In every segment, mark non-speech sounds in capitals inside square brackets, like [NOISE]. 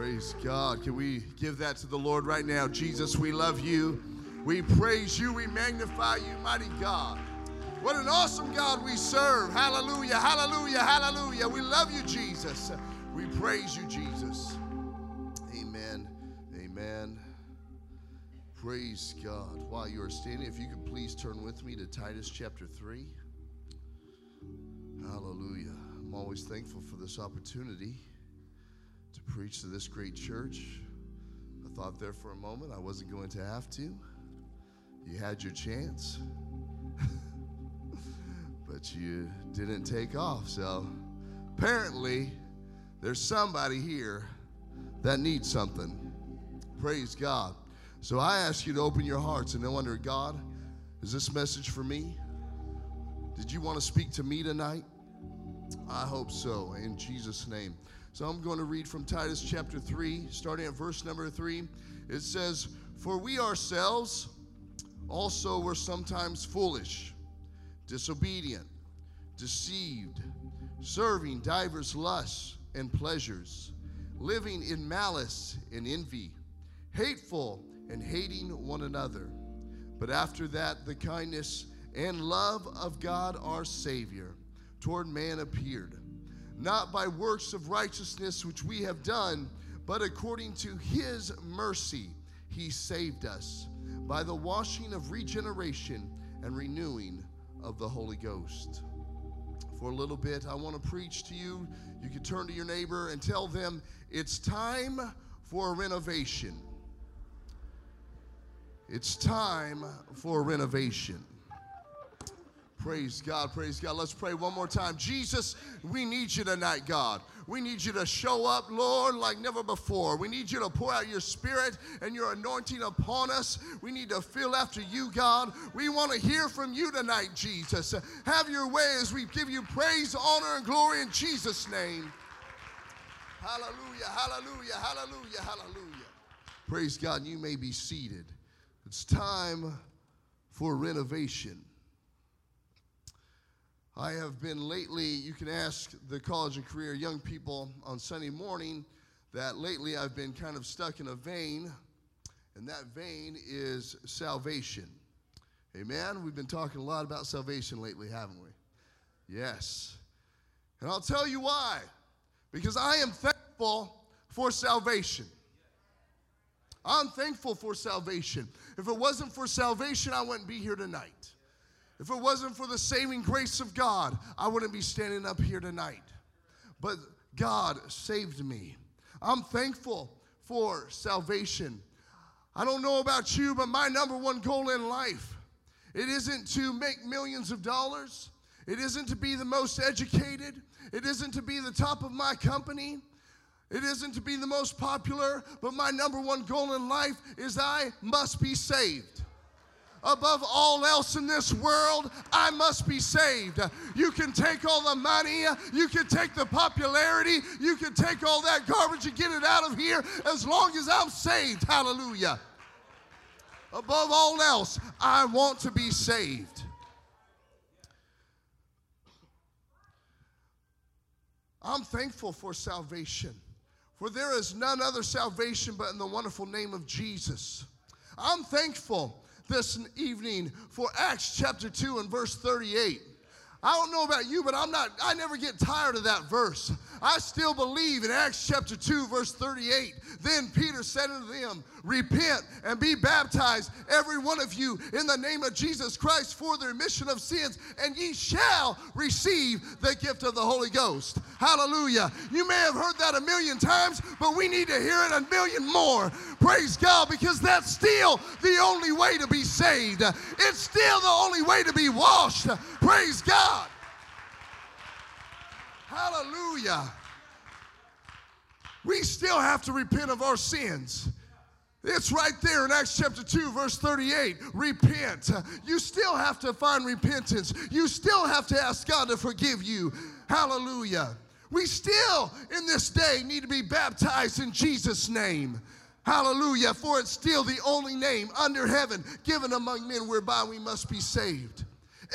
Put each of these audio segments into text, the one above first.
Praise God. Can we give that to the Lord right now? Jesus, we love you. We praise you. We magnify you, mighty God. What an awesome God we serve. Hallelujah, hallelujah, hallelujah. We love you, Jesus. We praise you, Jesus. Amen. Amen. Praise God. While you are standing, if you could please turn with me to Titus chapter 3. Hallelujah. I'm always thankful for this opportunity to preach to this great church. I thought there for a moment I wasn't going to have to. You had your chance, [LAUGHS] but you didn't take off. So apparently, there's somebody here that needs something. Praise God. So I ask you to open your hearts and wonder, God, is this message for me? Did you want to speak to me tonight? I hope so, in Jesus' name. So I'm going to read from Titus chapter 3, starting at verse number 3. It says, For we ourselves also were sometimes foolish, disobedient, deceived, serving divers lusts and pleasures, living in malice and envy, hateful and hating one another. But after that, the kindness and love of God our Savior toward man appeared not by works of righteousness which we have done, but according to his mercy he saved us by the washing of regeneration and renewing of the Holy Ghost. For a little bit, I want to preach to you. You can turn to your neighbor and tell them it's time for a renovation. It's time for a renovation. Praise God, praise God. Let's pray one more time. Jesus, we need you tonight, God. We need you to show up, Lord, like never before. We need you to pour out your spirit and your anointing upon us. We need to feel after you, God. We want to hear from you tonight, Jesus. Have your way as we give you praise, honor, and glory in Jesus' name. Hallelujah, hallelujah, hallelujah, hallelujah. Praise God. You may be seated. It's time for renovation. I have been lately, you can ask the college and career young people on Sunday morning that lately I've been kind of stuck in a vein, and that vein is salvation. Amen? We've been talking a lot about salvation lately, haven't we? Yes. And I'll tell you why. Because I am thankful for salvation. I'm thankful for salvation. If it wasn't for salvation, I wouldn't be here tonight. If it wasn't for the saving grace of God, I wouldn't be standing up here tonight. But God saved me. I'm thankful for salvation. I don't know about you, but my number one goal in life, it isn't to make millions of dollars. It isn't to be the most educated. It isn't to be the top of my company. It isn't to be the most popular, but my number one goal in life is I must be saved above all else in this world, I must be saved. You can take all the money, you can take the popularity, you can take all that garbage and get it out of here as long as I'm saved. Hallelujah. Above all else, I want to be saved. I'm thankful for salvation, for there is none other salvation but in the wonderful name of Jesus. I'm thankful this evening for Acts chapter 2 and verse 38. I don't know about you, but I'm not, I never get tired of that verse. I still believe in Acts chapter 2, verse 38. Then Peter said unto them, Repent and be baptized, every one of you, in the name of Jesus Christ for the remission of sins, and ye shall receive the gift of the Holy Ghost. Hallelujah. You may have heard that a million times, but we need to hear it a million more. Praise God, because that's still the only way to be saved. It's still the only way to be washed. Praise God. Hallelujah. We still have to repent of our sins. It's right there in Acts chapter 2, verse 38. Repent. You still have to find repentance. You still have to ask God to forgive you. Hallelujah. We still, in this day, need to be baptized in Jesus' name. Hallelujah. For it's still the only name under heaven given among men whereby we must be saved.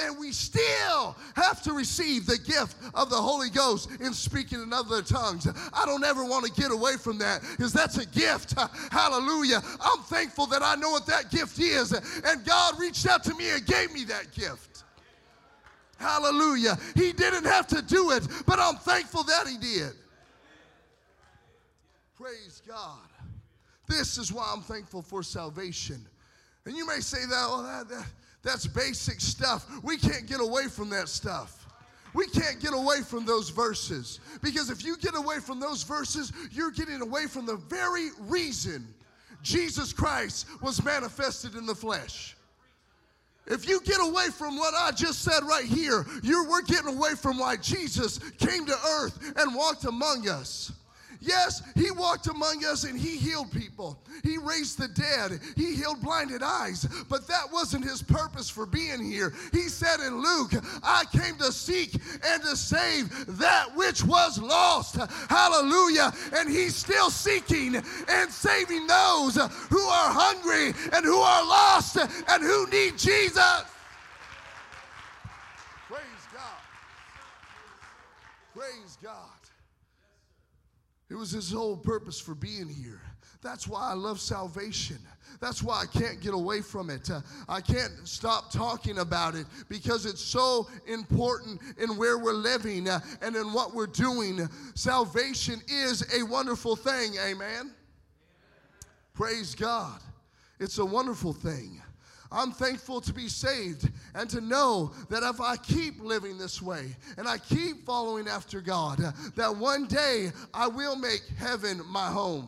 And we still have to receive the gift of the Holy Ghost in speaking in other tongues. I don't ever want to get away from that because that's a gift. Hallelujah. I'm thankful that I know what that gift is, and God reached out to me and gave me that gift. Hallelujah. He didn't have to do it, but I'm thankful that He did. Praise God. This is why I'm thankful for salvation. And you may say that, well, that, that, that's basic stuff. We can't get away from that stuff. We can't get away from those verses. Because if you get away from those verses, you're getting away from the very reason Jesus Christ was manifested in the flesh. If you get away from what I just said right here, you're, we're getting away from why Jesus came to earth and walked among us. Yes, he walked among us and he healed people. He raised the dead. He healed blinded eyes. But that wasn't his purpose for being here. He said in Luke, I came to seek and to save that which was lost. Hallelujah. And he's still seeking and saving those who are hungry and who are lost and who need Jesus. Praise God. Praise God. It was his whole purpose for being here. That's why I love salvation. That's why I can't get away from it. Uh, I can't stop talking about it because it's so important in where we're living uh, and in what we're doing. Salvation is a wonderful thing. Amen? Amen. Praise God. It's a wonderful thing. I'm thankful to be saved and to know that if I keep living this way and I keep following after God, that one day I will make heaven my home.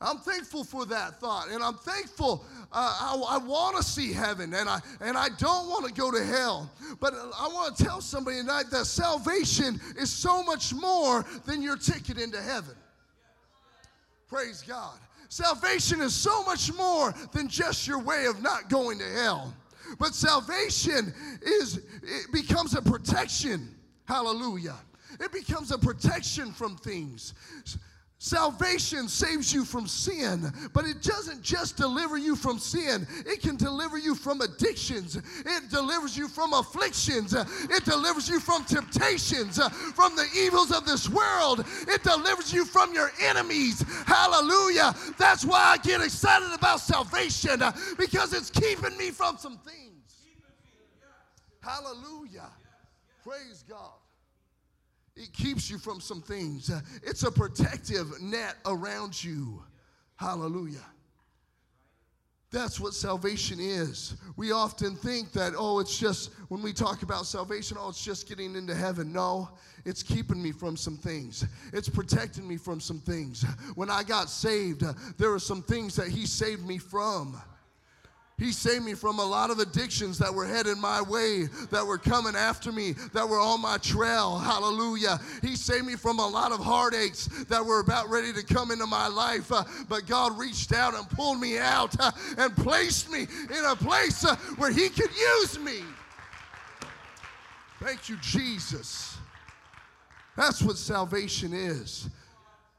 I'm thankful for that thought, and I'm thankful. Uh, I, I want to see heaven, and I and I don't want to go to hell. But I want to tell somebody tonight that salvation is so much more than your ticket into heaven. Praise God. Salvation is so much more than just your way of not going to hell. But salvation is it becomes a protection. Hallelujah. It becomes a protection from things. Salvation saves you from sin, but it doesn't just deliver you from sin. It can deliver you from addictions. It delivers you from afflictions. It delivers you from temptations, from the evils of this world. It delivers you from your enemies. Hallelujah. That's why I get excited about salvation because it's keeping me from some things. Hallelujah. Praise God. It keeps you from some things. It's a protective net around you. Hallelujah. That's what salvation is. We often think that, oh, it's just, when we talk about salvation, oh, it's just getting into heaven. No, it's keeping me from some things. It's protecting me from some things. When I got saved, there were some things that He saved me from. He saved me from a lot of addictions that were headed my way, that were coming after me, that were on my trail. Hallelujah. He saved me from a lot of heartaches that were about ready to come into my life. Uh, but God reached out and pulled me out uh, and placed me in a place uh, where He could use me. Thank you, Jesus. That's what salvation is.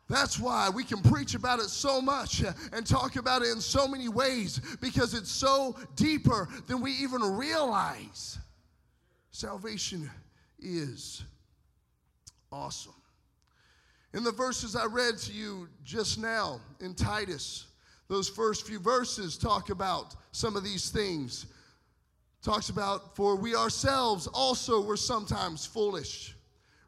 That's why we can preach about it so much and talk about it in so many ways because it's so deeper than we even realize. Salvation is awesome. In the verses I read to you just now in Titus, those first few verses talk about some of these things. Talks about, for we ourselves also were sometimes foolish.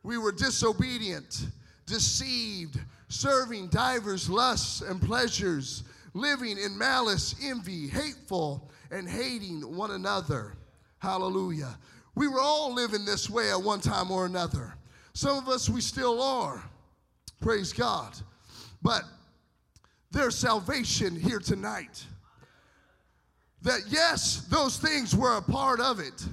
We were disobedient, deceived, serving divers lusts and pleasures, living in malice, envy, hateful, and hating one another. Hallelujah. We were all living this way at one time or another. Some of us, we still are. Praise God. But there's salvation here tonight. That yes, those things were a part of it.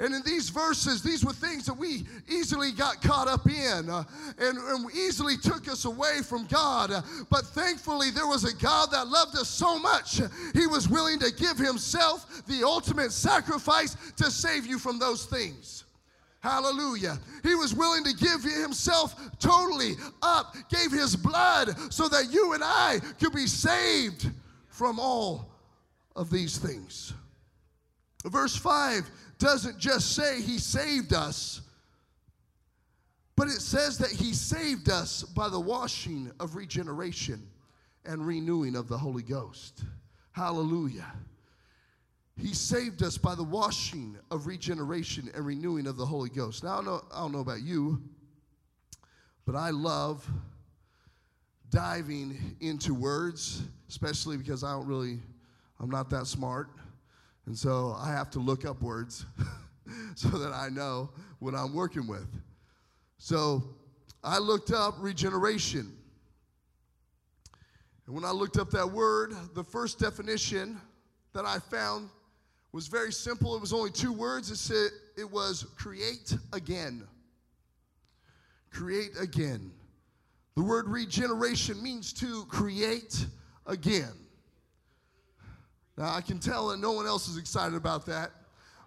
And in these verses, these were things that we easily got caught up in uh, and, and, easily took us away from God. But thankfully, there was a God that loved us so much, He was willing to give Himself the ultimate sacrifice to save you from those things. Hallelujah. He was willing to give himself totally up, gave his blood so that you and I could be saved from all of these things. Verse 5 doesn't just say he saved us, but it says that he saved us by the washing of regeneration and renewing of the Holy Ghost. Hallelujah. He saved us by the washing of regeneration and renewing of the Holy Ghost. Now, I don't know, I don't know about you, but I love diving into words, especially because I don't really, I'm not that smart. And so I have to look up words [LAUGHS] so that I know what I'm working with. So I looked up regeneration. And when I looked up that word, the first definition that I found was very simple. It was only two words. It said it was create again. Create again. The word regeneration means to create again. Now, I can tell that no one else is excited about that.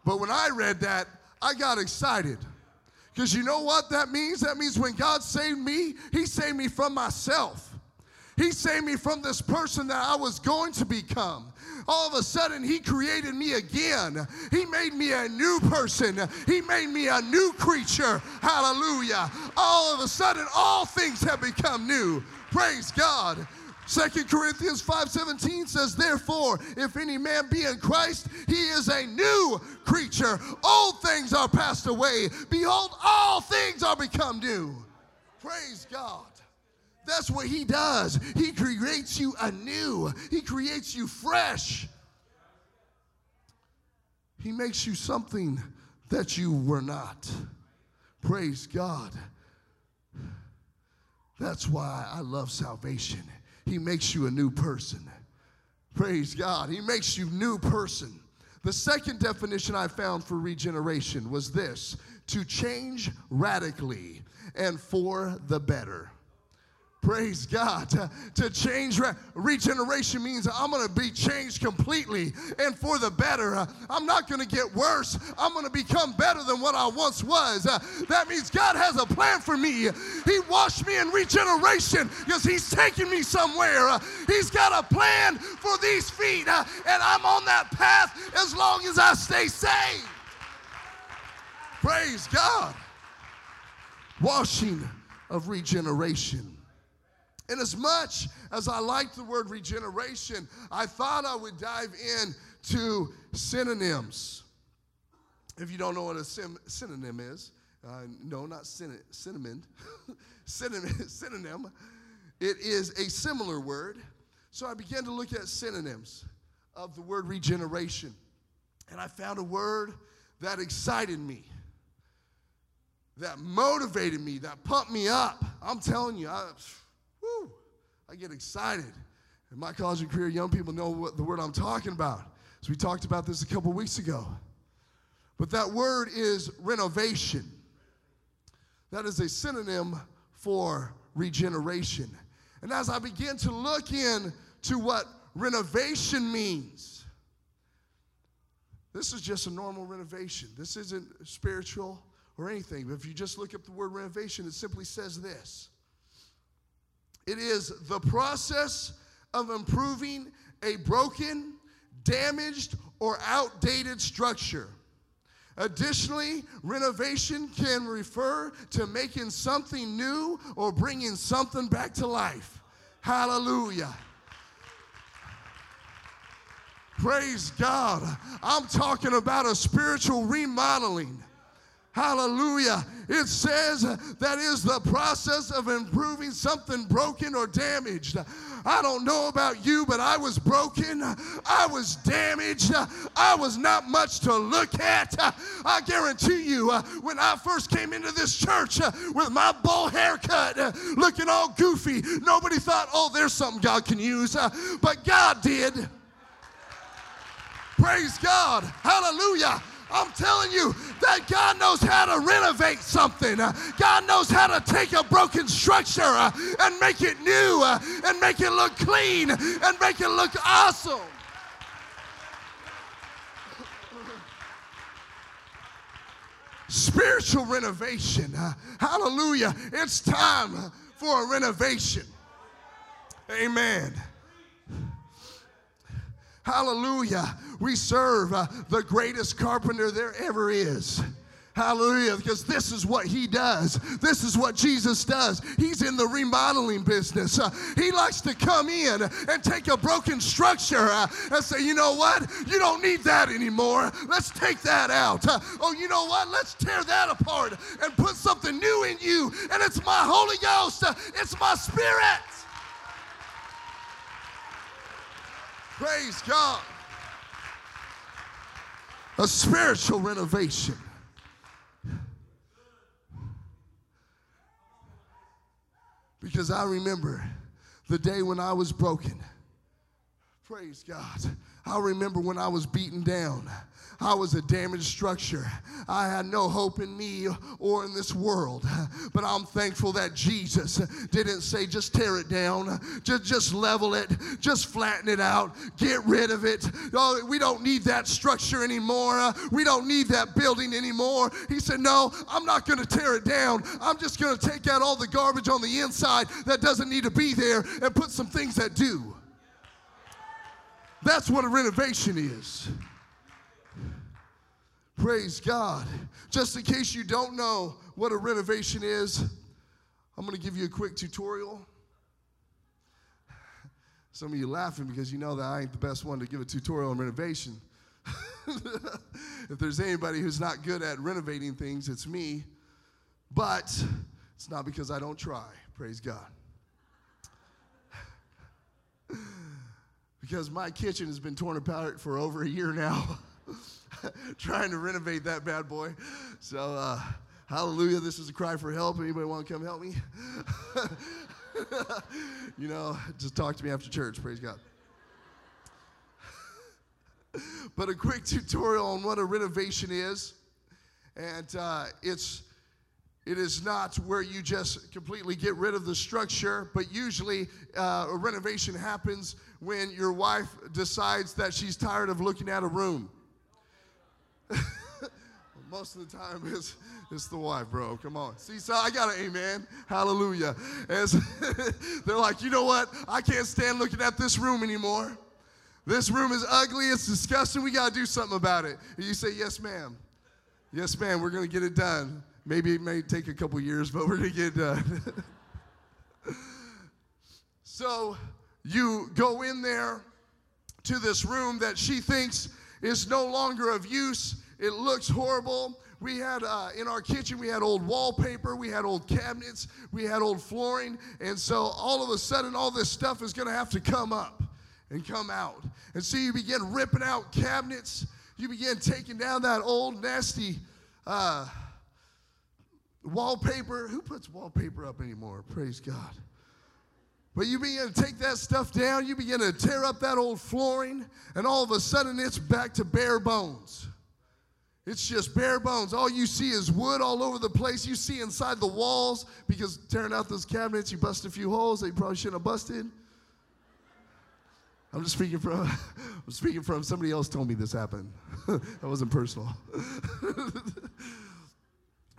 But when I read that, I got excited. Because you know what that means? That means when God saved me, He saved me from myself. He saved me from this person that I was going to become. All of a sudden, He created me again. He made me a new person. He made me a new creature. Hallelujah. All of a sudden, all things have become new. Praise God. Second Corinthians 5:17 says, Therefore, if any man be in Christ, he is a new creature. Old things are passed away. Behold, all things are become new. Praise God. That's what he does. He creates you anew, he creates you fresh. He makes you something that you were not. Praise God. That's why I love salvation. He makes you a new person. Praise God. He makes you new person. The second definition I found for regeneration was this to change radically and for the better. Praise God. To, to change, re- regeneration means I'm going to be changed completely and for the better. Uh, I'm not going to get worse. I'm going to become better than what I once was. Uh, that means God has a plan for me. He washed me in regeneration because He's taking me somewhere. Uh, he's got a plan for these feet, uh, and I'm on that path as long as I stay saved. Praise God. Washing of regeneration. And as much as I like the word regeneration, I thought I would dive in to synonyms. If you don't know what a sim- synonym is, uh, no, not cinnamon, [LAUGHS] synonym, synonym, it is a similar word. So I began to look at synonyms of the word regeneration. And I found a word that excited me, that motivated me, that pumped me up. I'm telling you, I I get excited. In my college and career, young people know what the word I'm talking about. So we talked about this a couple weeks ago. But that word is renovation. That is a synonym for regeneration. And as I begin to look into what renovation means, this is just a normal renovation. This isn't spiritual or anything. But if you just look up the word renovation, it simply says this it is the process of improving a broken, damaged, or outdated structure. Additionally, renovation can refer to making something new or bringing something back to life. Hallelujah. Praise God. I'm talking about a spiritual remodeling. Hallelujah. It says that is the process of improving something broken or damaged. I don't know about you, but I was broken. I was damaged. I was not much to look at. I guarantee you, uh, when I first came into this church uh, with my bowl haircut, uh, looking all goofy, nobody thought, oh, there's something God can use. But God did. Praise God. Hallelujah. I'm telling you that God knows how to renovate something. God knows how to take a broken structure uh, and make it new uh, and make it look clean and make it look awesome. Spiritual renovation. Uh, hallelujah. It's time for a renovation. Amen. Hallelujah. We serve uh, the greatest carpenter there ever is. Hallelujah. Because this is what he does. This is what Jesus does. He's in the remodeling business. Uh, he likes to come in and take a broken structure uh, and say, you know what? You don't need that anymore. Let's take that out. Uh, oh, you know what? Let's tear that apart and put something new in you. And it's my Holy Ghost, uh, it's my Spirit. Praise God. A spiritual renovation. Because I remember the day when I was broken. Praise God. I remember when I was beaten down. I was a damaged structure. I had no hope in me or in this world. But I'm thankful that Jesus didn't say, just tear it down, just, just level it, just flatten it out, get rid of it. Oh, we don't need that structure anymore. We don't need that building anymore. He said, No, I'm not going to tear it down. I'm just going to take out all the garbage on the inside that doesn't need to be there and put some things that do. That's what a renovation is. Praise God. Just in case you don't know what a renovation is, I'm going to give you a quick tutorial. Some of you laughing because you know that I ain't the best one to give a tutorial on renovation. [LAUGHS] if there's anybody who's not good at renovating things, it's me. But it's not because I don't try. Praise God. Because my kitchen has been torn apart for over a year now. [LAUGHS] trying to renovate that bad boy. So, uh, hallelujah. This is a cry for help. Anybody want to come help me? [LAUGHS] you know, just talk to me after church. Praise God. [LAUGHS] but a quick tutorial on what a renovation is. And uh, it's it is not where you just completely get rid of the structure, but usually uh, a renovation happens when your wife decides that she's tired of looking at a room. [LAUGHS] Most of the time, it's, it's the wife, bro. Come on. See, so I got an amen. Hallelujah. As [LAUGHS] they're like, you know what? I can't stand looking at this room anymore. This room is ugly. It's disgusting. We got to do something about it. And you say, yes, ma'am. Yes, ma'am. We're going to get it done. Maybe it may take a couple years, but we're to get done. [LAUGHS] so you go in there to this room that she thinks is no longer of use. It looks horrible. We had uh, in our kitchen, we had old wallpaper, we had old cabinets, we had old flooring. And so all of a sudden, all this stuff is going to have to come up and come out. And so you begin ripping out cabinets. You begin taking down that old, nasty uh, wallpaper. Who puts wallpaper up anymore? Praise God. But you begin to take that stuff down, you begin to tear up that old flooring, and all of a sudden it's back to bare bones. It's just bare bones. All you see is wood all over the place. You see inside the walls because tearing out those cabinets, you bust a few holes that you probably shouldn't have busted. I'm just speaking from [LAUGHS] I'm speaking from somebody else told me this happened. [LAUGHS] that wasn't personal. [LAUGHS]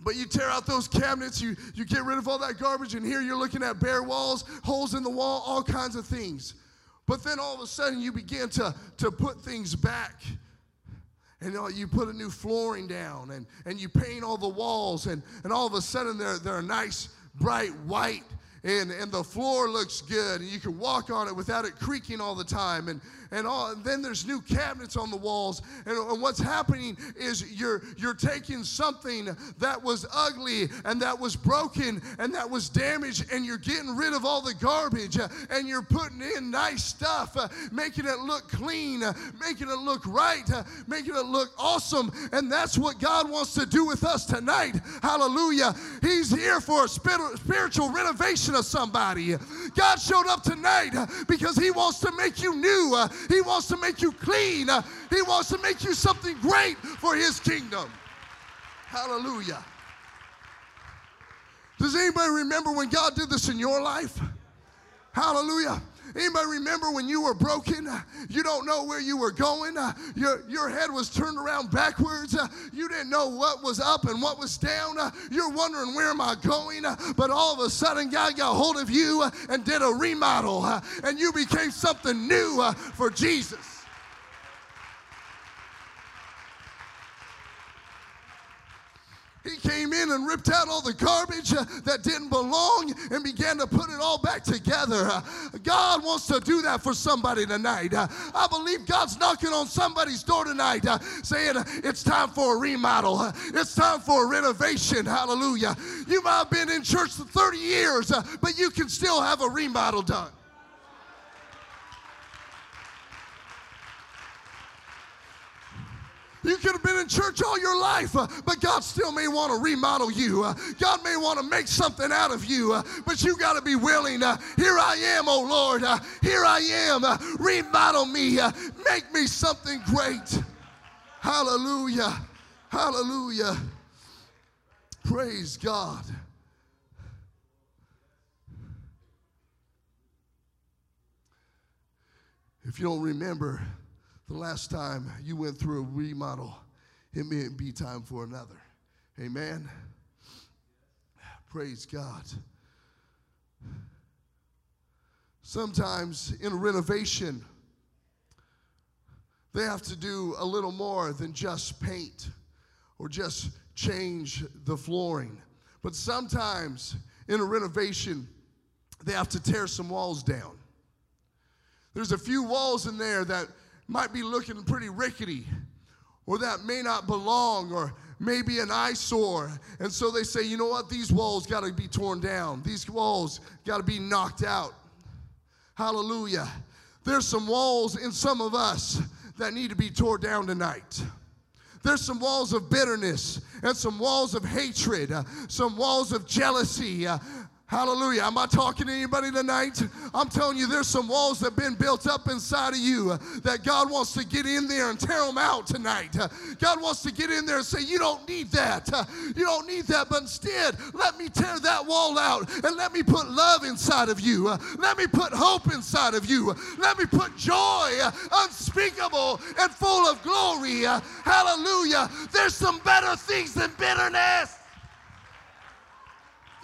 But you tear out those cabinets, you, you get rid of all that garbage, and here you're looking at bare walls, holes in the wall, all kinds of things. But then all of a sudden you begin to, to put things back. And you, know, you put a new flooring down and, and you paint all the walls, and, and all of a sudden they're, they're nice, bright white and, and the floor looks good and you can walk on it without it creaking all the time and, and, all, and then there's new cabinets on the walls. And, and what's happening is you're, you're taking something that was ugly and that was broken and that was damaged and you're getting rid of all the garbage and you're putting in nice stuff making it look clean making it look right making it look awesome. And that's what god wants to do with us tonight. Hallelujah. He's here for a spiritual renovation of somebody. God showed up tonight because He wants to make you new, He wants to make you clean, He wants to make you something great for His kingdom. Hallelujah. Does anybody remember when God did this in your life? Hallelujah. Anybody remember when you were broken? Uh, you don't know where you were going. Uh, your, your head was turned around backwards. Uh, you didn't know what was up and what was down. You're wondering, where am I going? But all of a sudden, God got hold of you and did a remodel, and you became something new for Jesus. He came in and ripped out all the garbage uh, that didn't belong and began to put it all back together. Uh, God wants to do that for somebody tonight. Uh, I believe God's knocking on somebody's door tonight saying, It's time for a remodel, it's time for a renovation. Hallelujah. You might have been in church for 30 years, but you can still have a remodel done. You could have been in church all your life, uh, but God still may want to remodel you. Uh, God may want to make something out of you, uh, but you got to be willing. Here I am, oh Lord. Here I am. Remodel me. Make me something great. Hallelujah. Hallelujah. Praise God. If you don't remember, the last time you went through a remodel, it may be time for another. Amen. Praise God. Sometimes in a renovation, they have to do a little more than just paint or just change the flooring. But sometimes in a renovation, they have to tear some walls down. There's a few walls in there that might be looking pretty rickety or that may not belong or maybe an eyesore. And so they say, you know what? These walls got to be torn down, these walls got to be knocked out. Hallelujah. There's some walls in some of us that need to be torn down tonight. There's some walls of bitterness and some walls of hatred, uh, some walls of jealousy, uh, Hallelujah. Am I talking to anybody tonight? I'm telling you, there's some walls that have been built up inside of you uh, that God wants to get in there and tear them out tonight. Uh, God wants to get in there and say, You don't need that. Uh, you don't need that. But instead, let me tear that wall out and let me put love inside of you. Let me put hope inside of you. Let me put joy unspeakable and full of glory. Hallelujah. There's some better things than bitterness.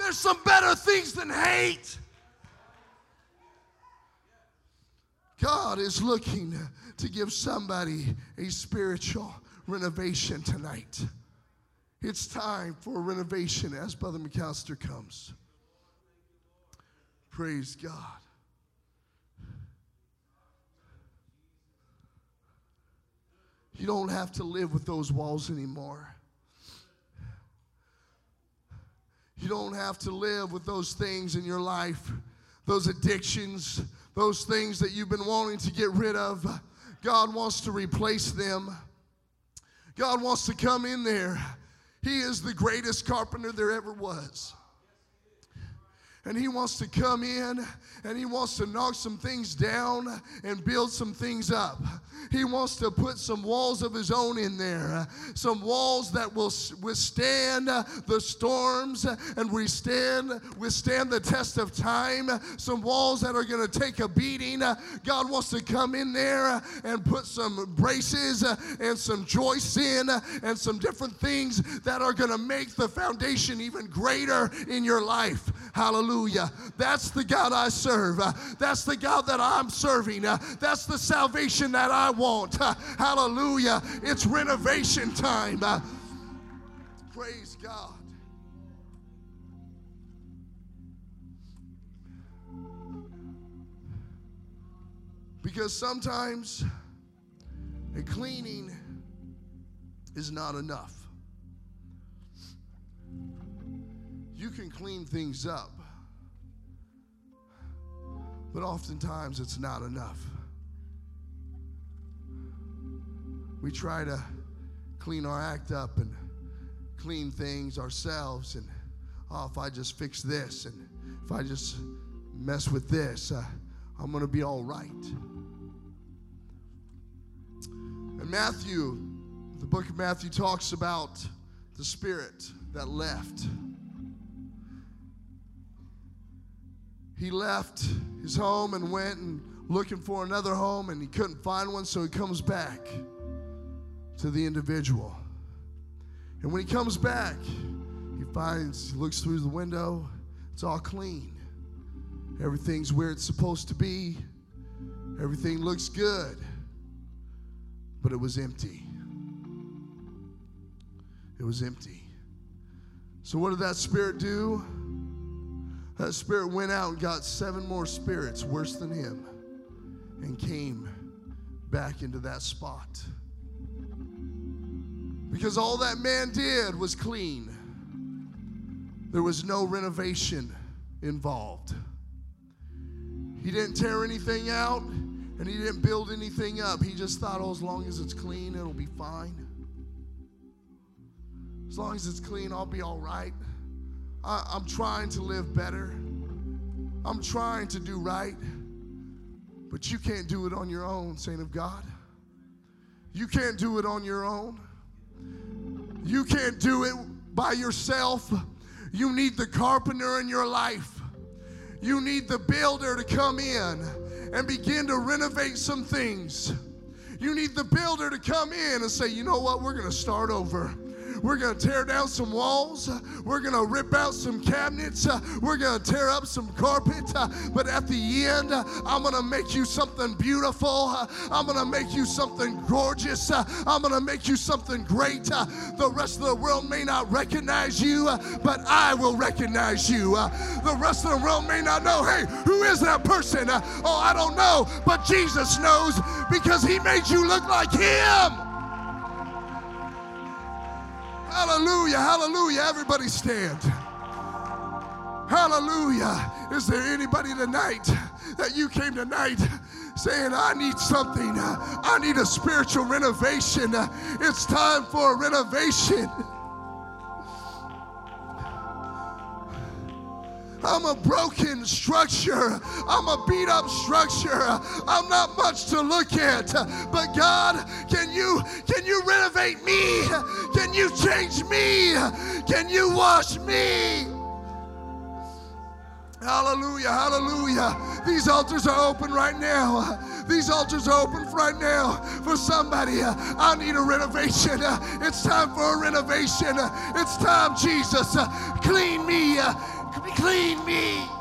There's some better things than hate. God is looking to give somebody a spiritual renovation tonight. It's time for renovation as Brother McAllister comes. Praise God. You don't have to live with those walls anymore. You don't have to live with those things in your life, those addictions, those things that you've been wanting to get rid of. God wants to replace them. God wants to come in there. He is the greatest carpenter there ever was and he wants to come in and he wants to knock some things down and build some things up. He wants to put some walls of his own in there, some walls that will withstand the storms and withstand withstand the test of time, some walls that are going to take a beating. God wants to come in there and put some braces and some joists in and some different things that are going to make the foundation even greater in your life. Hallelujah. Hallelujah. That's the God I serve. Uh, that's the God that I'm serving. Uh, that's the salvation that I want. Uh, hallelujah. It's renovation time. Praise God. Because sometimes a cleaning is not enough. You can clean things up, but oftentimes it's not enough. We try to clean our act up and clean things ourselves, and oh, if I just fix this and if I just mess with this, uh, I'm going to be all right. And Matthew, the book of Matthew talks about the spirit that left. He left his home and went and looking for another home and he couldn't find one, so he comes back to the individual. And when he comes back, he finds, he looks through the window, it's all clean. Everything's where it's supposed to be, everything looks good, but it was empty. It was empty. So, what did that spirit do? That spirit went out and got seven more spirits worse than him and came back into that spot. Because all that man did was clean, there was no renovation involved. He didn't tear anything out and he didn't build anything up. He just thought, oh, as long as it's clean, it'll be fine. As long as it's clean, I'll be all right. I, I'm trying to live better. I'm trying to do right. But you can't do it on your own, saint of God. You can't do it on your own. You can't do it by yourself. You need the carpenter in your life. You need the builder to come in and begin to renovate some things. You need the builder to come in and say, you know what, we're going to start over. We're going to tear down some walls. We're going to rip out some cabinets. We're going to tear up some carpet. But at the end, I'm going to make you something beautiful. I'm going to make you something gorgeous. I'm going to make you something great. The rest of the world may not recognize you, but I will recognize you. The rest of the world may not know, hey, who is that person? Oh, I don't know, but Jesus knows because he made you look like him. Hallelujah, hallelujah. Everybody stand. Hallelujah. Is there anybody tonight that you came tonight saying, I need something? I need a spiritual renovation. It's time for a renovation. I'm a broken structure. I'm a beat up structure. I'm not much to look at. But God, can you can you renovate me? Can you change me? Can you wash me? Hallelujah, hallelujah. These altars are open right now. These altars are open right now for somebody. I need a renovation. It's time for a renovation. It's time, Jesus. Clean me. Clean me.